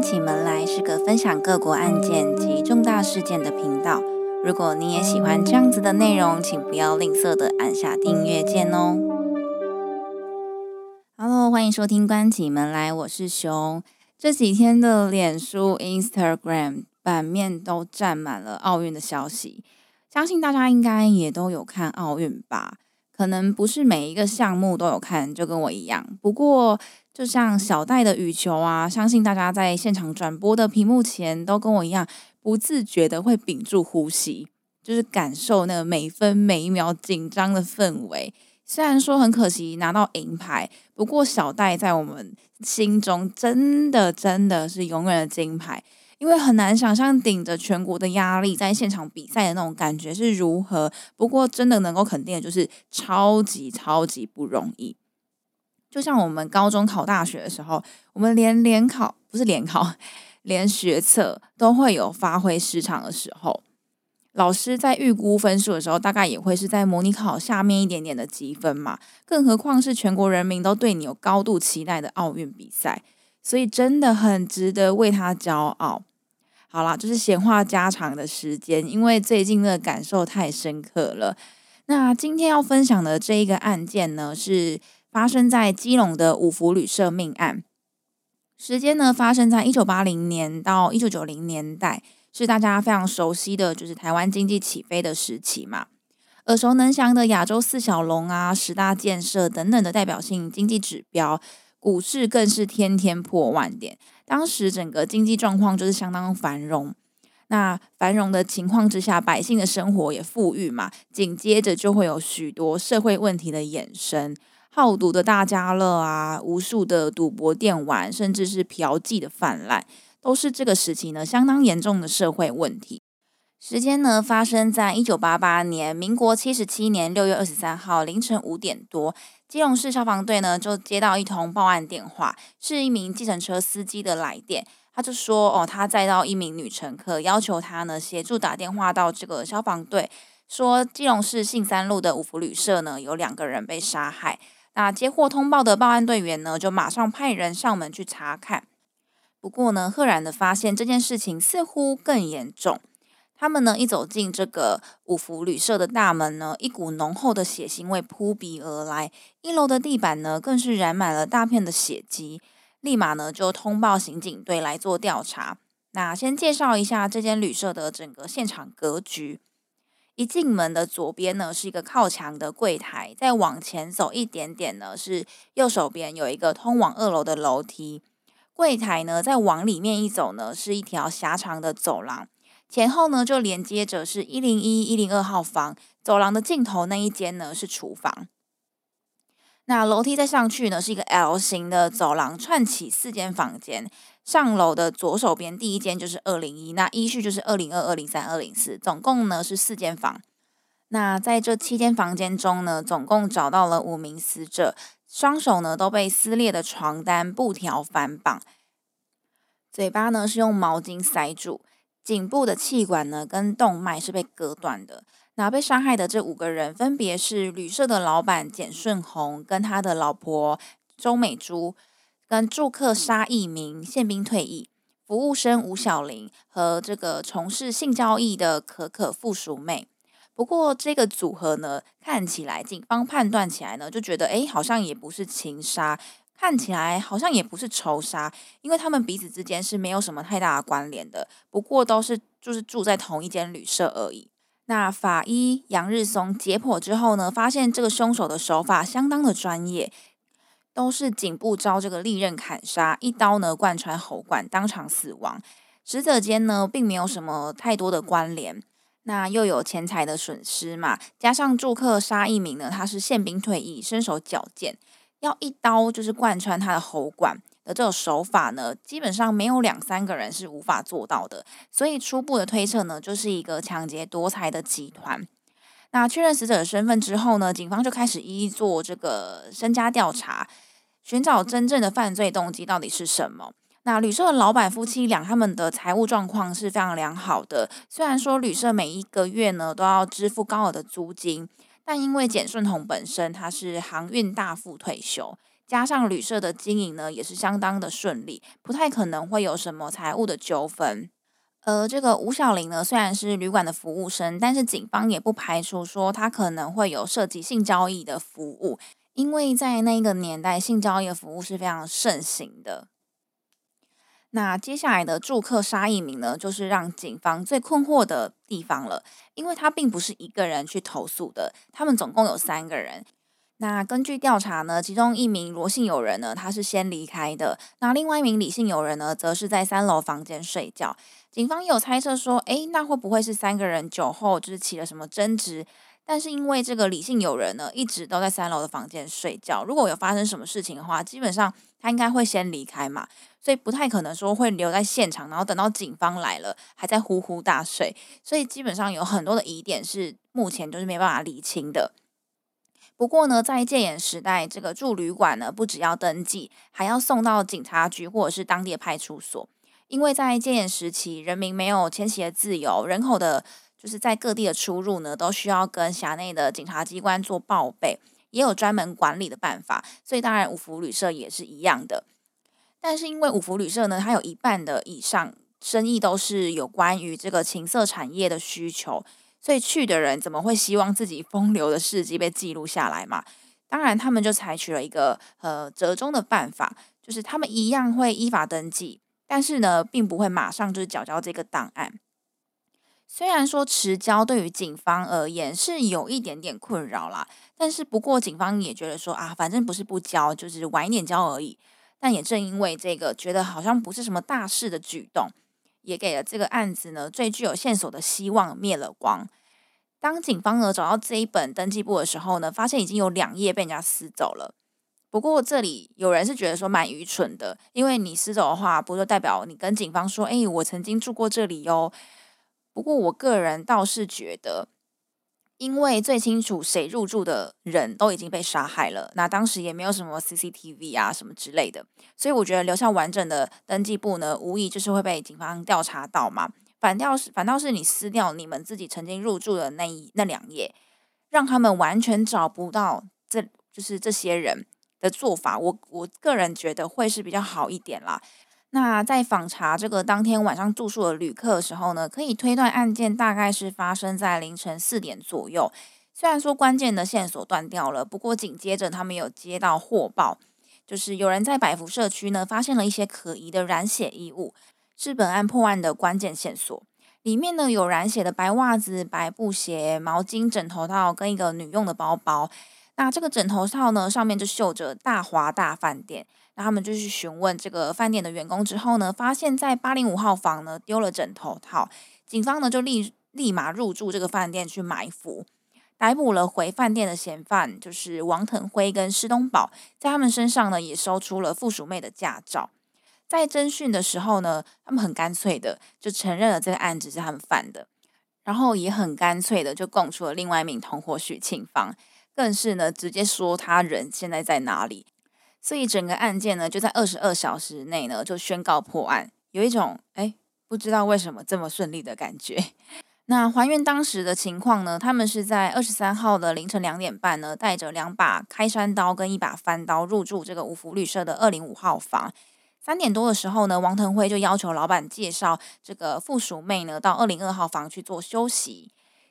关起门来是个分享各国案件及重大事件的频道。如果你也喜欢这样子的内容，请不要吝啬的按下订阅键哦。Hello，欢迎收听关起门来，我是熊。这几天的脸书、Instagram 版面都占满了奥运的消息，相信大家应该也都有看奥运吧？可能不是每一个项目都有看，就跟我一样。不过，就像小戴的羽球啊，相信大家在现场转播的屏幕前都跟我一样，不自觉的会屏住呼吸，就是感受那个每分每一秒紧张的氛围。虽然说很可惜拿到银牌，不过小戴在我们心中真的真的是永远的金牌。因为很难想象顶着全国的压力在现场比赛的那种感觉是如何。不过，真的能够肯定的就是超级超级不容易。就像我们高中考大学的时候，我们连联考不是联考，连学测都会有发挥失常的时候。老师在预估分数的时候，大概也会是在模拟考下面一点点的积分嘛。更何况是全国人民都对你有高度期待的奥运比赛，所以真的很值得为他骄傲。好啦，就是闲话家常的时间，因为最近的感受太深刻了。那今天要分享的这一个案件呢，是发生在基隆的五福旅社命案。时间呢，发生在一九八零年到一九九零年代，是大家非常熟悉的就是台湾经济起飞的时期嘛。耳熟能详的亚洲四小龙啊、十大建设等等的代表性经济指标。股市更是天天破万点，当时整个经济状况就是相当繁荣。那繁荣的情况之下，百姓的生活也富裕嘛，紧接着就会有许多社会问题的衍生，好赌的大家乐啊，无数的赌博电玩，甚至是嫖妓的泛滥，都是这个时期呢相当严重的社会问题。时间呢，发生在一九八八年，民国七十七年六月二十三号凌晨五点多，基隆市消防队呢就接到一通报案电话，是一名计程车司机的来电。他就说，哦，他载到一名女乘客，要求他呢协助打电话到这个消防队，说基隆市信三路的五福旅社呢有两个人被杀害。那接获通报的报案队员呢，就马上派人上门去查看。不过呢，赫然的发现这件事情似乎更严重。他们呢一走进这个五福旅社的大门呢，一股浓厚的血腥味扑鼻而来。一楼的地板呢更是染满了大片的血迹。立马呢就通报刑警队来做调查。那先介绍一下这间旅社的整个现场格局。一进门的左边呢是一个靠墙的柜台，再往前走一点点呢是右手边有一个通往二楼的楼梯。柜台呢再往里面一走呢是一条狭长的走廊。前后呢，就连接着是一零一、一零二号房，走廊的尽头那一间呢是厨房。那楼梯再上去呢，是一个 L 型的走廊，串起四间房间。上楼的左手边第一间就是二零一，那依序就是二零二、二零三、二零四，总共呢是四间房。那在这七间房间中呢，总共找到了五名死者，双手呢都被撕裂的床单、布条反绑，嘴巴呢是用毛巾塞住。颈部的气管呢，跟动脉是被割断的。那被伤害的这五个人，分别是旅社的老板简顺宏，跟他的老婆周美珠，跟住客沙义明，宪兵退役，服务生吴小玲，和这个从事性交易的可可附属妹。不过这个组合呢，看起来警方判断起来呢，就觉得哎，好像也不是情杀。看起来好像也不是仇杀，因为他们彼此之间是没有什么太大的关联的。不过都是就是住在同一间旅社而已。那法医杨日松解剖之后呢，发现这个凶手的手法相当的专业，都是颈部遭这个利刃砍杀，一刀呢贯穿喉管，当场死亡。死者间呢并没有什么太多的关联。那又有钱财的损失嘛，加上住客杀一名呢，他是宪兵退役，身手矫健。要一刀就是贯穿他的喉管的这种手法呢，基本上没有两三个人是无法做到的。所以初步的推测呢，就是一个抢劫夺财的集团。那确认死者的身份之后呢，警方就开始一一做这个身家调查，寻找真正的犯罪动机到底是什么。那旅社的老板夫妻俩他们的财务状况是非常良好的，虽然说旅社每一个月呢都要支付高额的租金。但因为简顺宏本身他是航运大副退休，加上旅社的经营呢，也是相当的顺利，不太可能会有什么财务的纠纷。而这个吴小玲呢，虽然是旅馆的服务生，但是警方也不排除说她可能会有涉及性交易的服务，因为在那个年代，性交易的服务是非常盛行的。那接下来的住客杀一名呢，就是让警方最困惑的地方了，因为他并不是一个人去投诉的，他们总共有三个人。那根据调查呢，其中一名罗姓友人呢，他是先离开的，那另外一名李姓友人呢，则是在三楼房间睡觉。警方有猜测说，诶，那会不会是三个人酒后就是起了什么争执？但是因为这个李姓友人呢，一直都在三楼的房间睡觉，如果有发生什么事情的话，基本上他应该会先离开嘛，所以不太可能说会留在现场，然后等到警方来了还在呼呼大睡，所以基本上有很多的疑点是目前就是没办法理清的。不过呢，在戒严时代，这个住旅馆呢，不只要登记，还要送到警察局或者是当地的派出所，因为在戒严时期，人民没有迁徙的自由，人口的。就是在各地的出入呢，都需要跟辖内的警察机关做报备，也有专门管理的办法。所以当然五福旅社也是一样的。但是因为五福旅社呢，它有一半的以上生意都是有关于这个情色产业的需求，所以去的人怎么会希望自己风流的事迹被记录下来嘛？当然，他们就采取了一个呃折中的办法，就是他们一样会依法登记，但是呢，并不会马上就是缴交这个档案。虽然说持交对于警方而言是有一点点困扰啦，但是不过警方也觉得说啊，反正不是不交，就是晚一点交而已。但也正因为这个，觉得好像不是什么大事的举动，也给了这个案子呢最具有线索的希望灭了光。当警方呢找到这一本登记簿的时候呢，发现已经有两页被人家撕走了。不过这里有人是觉得说蛮愚蠢的，因为你撕走的话，不就代表你跟警方说，哎，我曾经住过这里哟。不过，我个人倒是觉得，因为最清楚谁入住的人都已经被杀害了，那当时也没有什么 CCTV 啊什么之类的，所以我觉得留下完整的登记簿呢，无疑就是会被警方调查到嘛。反倒是反倒是你撕掉你们自己曾经入住的那一那两页，让他们完全找不到，这就是这些人的做法，我我个人觉得会是比较好一点啦。那在访查这个当天晚上住宿的旅客的时候呢，可以推断案件大概是发生在凌晨四点左右。虽然说关键的线索断掉了，不过紧接着他们有接到货报，就是有人在百福社区呢发现了一些可疑的染血衣物，是本案破案的关键线索。里面呢有染血的白袜子、白布鞋、毛巾、枕头套跟一个女用的包包。那这个枕头套呢上面就绣着大华大饭店。他们就去询问这个饭店的员工之后呢，发现，在八零五号房呢丢了枕头套，警方呢就立立马入住这个饭店去埋伏，逮捕了回饭店的嫌犯，就是王腾辉跟施东宝，在他们身上呢也搜出了附属妹的驾照，在侦讯的时候呢，他们很干脆的就承认了这个案子是他们犯的，然后也很干脆的就供出了另外一名同伙许庆芳，更是呢直接说他人现在在哪里。所以整个案件呢，就在二十二小时内呢就宣告破案，有一种哎不知道为什么这么顺利的感觉。那还原当时的情况呢，他们是在二十三号的凌晨两点半呢，带着两把开山刀跟一把翻刀入住这个五福旅社的二零五号房。三点多的时候呢，王腾辉就要求老板介绍这个附属妹呢到二零二号房去做休息。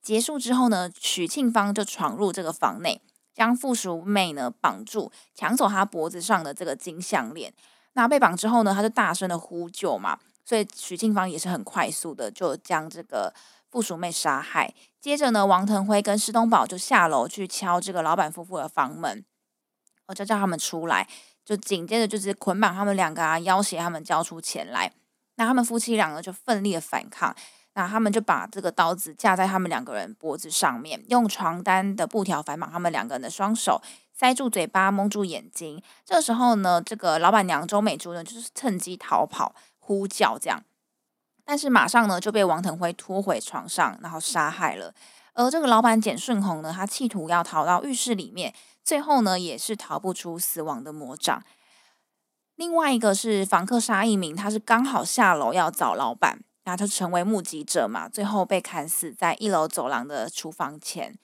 结束之后呢，许庆芳就闯入这个房内。将附属妹呢绑住，抢走她脖子上的这个金项链。那被绑之后呢，他就大声的呼救嘛，所以许庆芳也是很快速的就将这个附属妹杀害。接着呢，王腾辉跟施东宝就下楼去敲这个老板夫妇的房门，我就叫他们出来。就紧接着就是捆绑他们两个啊，要挟他们交出钱来。那他们夫妻两个就奋力的反抗。那他们就把这个刀子架在他们两个人脖子上面，用床单的布条反绑他们两个人的双手，塞住嘴巴，蒙住眼睛。这个时候呢，这个老板娘周美珠呢，就是趁机逃跑，呼叫这样。但是马上呢，就被王腾辉拖回床上，然后杀害了。而这个老板简顺红呢，他企图要逃到浴室里面，最后呢，也是逃不出死亡的魔掌。另外一个是房客沙一鸣，他是刚好下楼要找老板。那他成为目击者嘛，最后被砍死在一楼走廊的厨房前。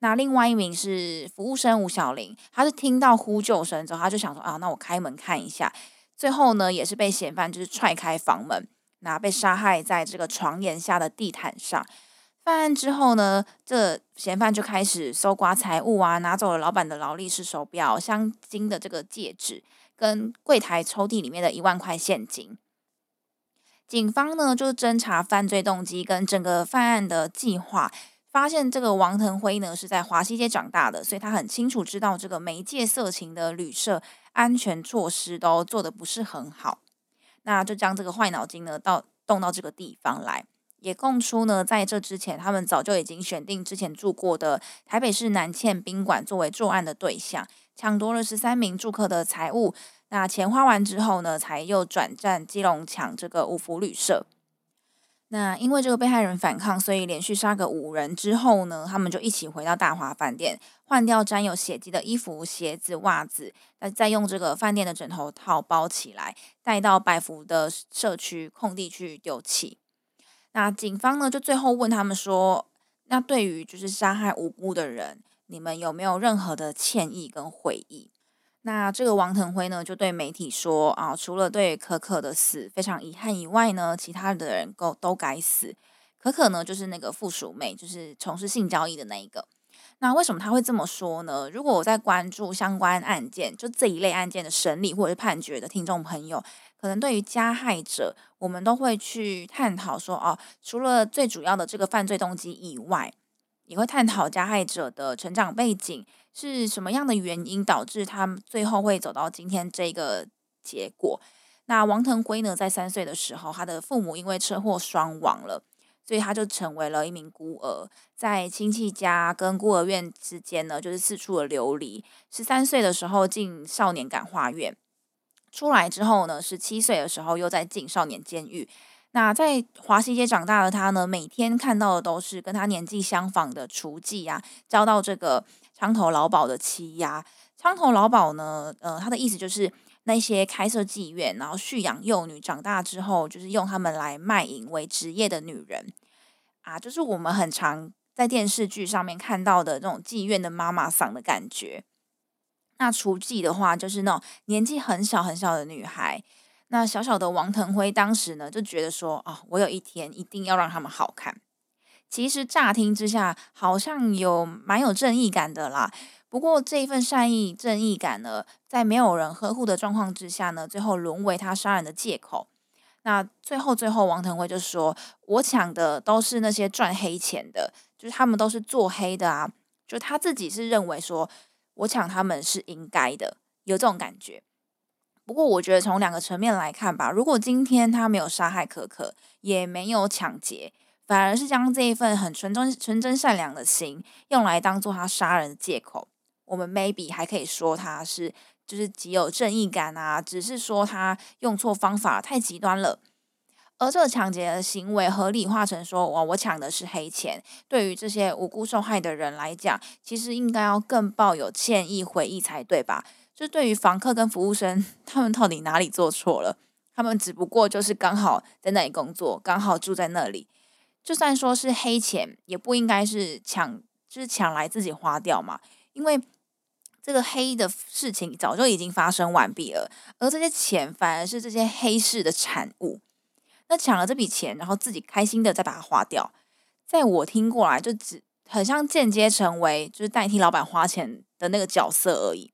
那另外一名是服务生吴小玲，她是听到呼救声之后，她就想说啊，那我开门看一下。最后呢，也是被嫌犯就是踹开房门，那被杀害在这个床沿下的地毯上。犯案之后呢，这嫌犯就开始搜刮财物啊，拿走了老板的劳力士手表、镶金的这个戒指，跟柜台抽屉里面的一万块现金。警方呢就侦查犯罪动机跟整个犯案的计划，发现这个王腾辉呢是在华西街长大的，所以他很清楚知道这个媒介色情的旅社安全措施都做的不是很好，那就将这个坏脑筋呢到动到这个地方来，也供出呢在这之前他们早就已经选定之前住过的台北市南茜宾馆作为作案的对象，抢夺了十三名住客的财物。那钱花完之后呢，才又转战基隆抢这个五福旅社。那因为这个被害人反抗，所以连续杀个五人之后呢，他们就一起回到大华饭店，换掉沾有血迹的衣服、鞋子、袜子，那再用这个饭店的枕头套包起来，带到百福的社区空地去丢弃。那警方呢，就最后问他们说：“那对于就是杀害无辜的人，你们有没有任何的歉意跟悔意？”那这个王腾辉呢，就对媒体说啊，除了对可可的死非常遗憾以外呢，其他的人都都该死。可可呢，就是那个附属妹，就是从事性交易的那一个。那为什么他会这么说呢？如果我在关注相关案件，就这一类案件的审理或者是判决的听众朋友，可能对于加害者，我们都会去探讨说，哦，除了最主要的这个犯罪动机以外，也会探讨加害者的成长背景。是什么样的原因导致他最后会走到今天这个结果？那王腾辉呢，在三岁的时候，他的父母因为车祸双亡了，所以他就成为了一名孤儿，在亲戚家跟孤儿院之间呢，就是四处的流离。十三岁的时候进少年感化院，出来之后呢，十七岁的时候又在进少年监狱。那在华西街长大的他呢，每天看到的都是跟他年纪相仿的雏妓啊，遭到这个。枪头老鸨的欺压，枪头老鸨呢？呃，他的意思就是那些开设妓院，然后蓄养幼女，长大之后就是用他们来卖淫为职业的女人啊，就是我们很常在电视剧上面看到的那种妓院的妈妈桑的感觉。那雏妓的话，就是那种年纪很小很小的女孩。那小小的王腾辉当时呢，就觉得说啊，我有一天一定要让他们好看。其实乍听之下好像有蛮有正义感的啦，不过这一份善意正义感呢，在没有人呵护的状况之下呢，最后沦为他杀人的借口。那最后最后，王腾辉就说：“我抢的都是那些赚黑钱的，就是他们都是做黑的啊。”就他自己是认为说，我抢他们是应该的，有这种感觉。不过我觉得从两个层面来看吧，如果今天他没有杀害可可，也没有抢劫。反而是将这一份很纯真、纯真善良的心用来当做他杀人的借口。我们 maybe 还可以说他是就是极有正义感啊，只是说他用错方法太极端了。而这个抢劫的行为合理化成说，哇，我抢的是黑钱。对于这些无辜受害的人来讲，其实应该要更抱有歉意、悔意才对吧？就对于房客跟服务生，他们到底哪里做错了？他们只不过就是刚好在那里工作，刚好住在那里。就算说是黑钱，也不应该是抢，就是抢来自己花掉嘛。因为这个黑的事情早就已经发生完毕了，而这些钱反而是这些黑市的产物。那抢了这笔钱，然后自己开心的再把它花掉，在我听过来，就只很像间接成为就是代替老板花钱的那个角色而已。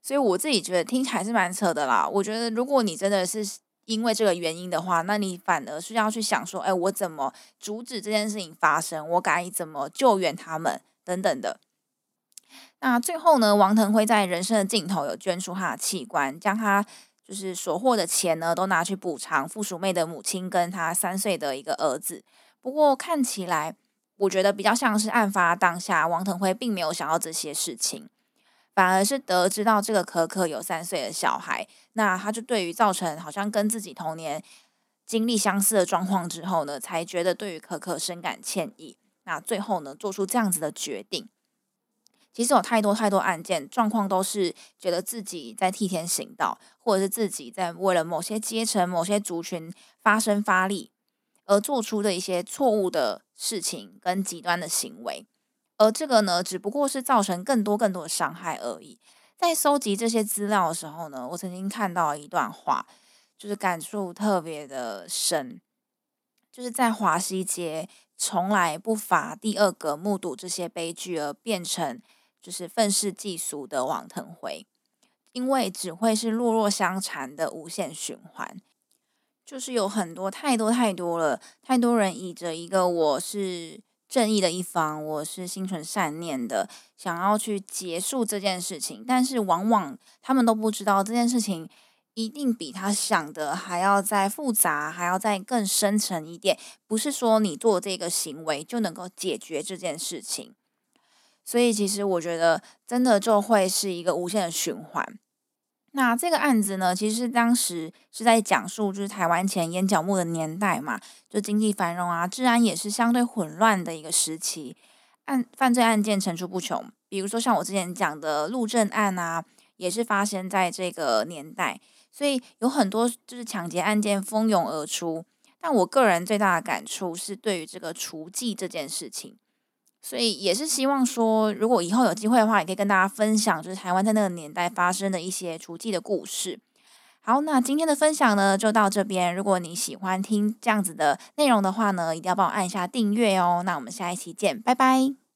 所以我自己觉得听起来是蛮扯的啦。我觉得如果你真的是。因为这个原因的话，那你反而是要去想说，哎，我怎么阻止这件事情发生？我该怎么救援他们等等的。那最后呢，王腾辉在人生的尽头有捐出他的器官，将他就是所获的钱呢，都拿去补偿附属妹的母亲跟他三岁的一个儿子。不过看起来，我觉得比较像是案发当下，王腾辉并没有想到这些事情。反而是得知到这个可可有三岁的小孩，那他就对于造成好像跟自己童年经历相似的状况之后呢，才觉得对于可可深感歉意。那最后呢，做出这样子的决定。其实有太多太多案件状况都是觉得自己在替天行道，或者是自己在为了某些阶层、某些族群发声发力而做出的一些错误的事情跟极端的行为。而这个呢，只不过是造成更多更多的伤害而已。在收集这些资料的时候呢，我曾经看到一段话，就是感触特别的深，就是在华西街从来不乏第二个目睹这些悲剧而变成就是愤世嫉俗的王腾辉，因为只会是弱弱相残的无限循环。就是有很多太多太多了，太多人以着一个我是正义的一方，我是心存善念的，想要去结束这件事情，但是往往他们都不知道这件事情一定比他想的还要再复杂，还要再更深层一点。不是说你做这个行为就能够解决这件事情，所以其实我觉得真的就会是一个无限的循环。那这个案子呢，其实当时是在讲述，就是台湾前烟角木的年代嘛，就经济繁荣啊，治安也是相对混乱的一个时期，案犯罪案件层出不穷。比如说像我之前讲的陆政案啊，也是发生在这个年代，所以有很多就是抢劫案件蜂拥而出。但我个人最大的感触是对于这个除妓这件事情。所以也是希望说，如果以后有机会的话，也可以跟大家分享，就是台湾在那个年代发生的一些足迹的故事。好，那今天的分享呢，就到这边。如果你喜欢听这样子的内容的话呢，一定要帮我按一下订阅哦。那我们下一期见，拜拜。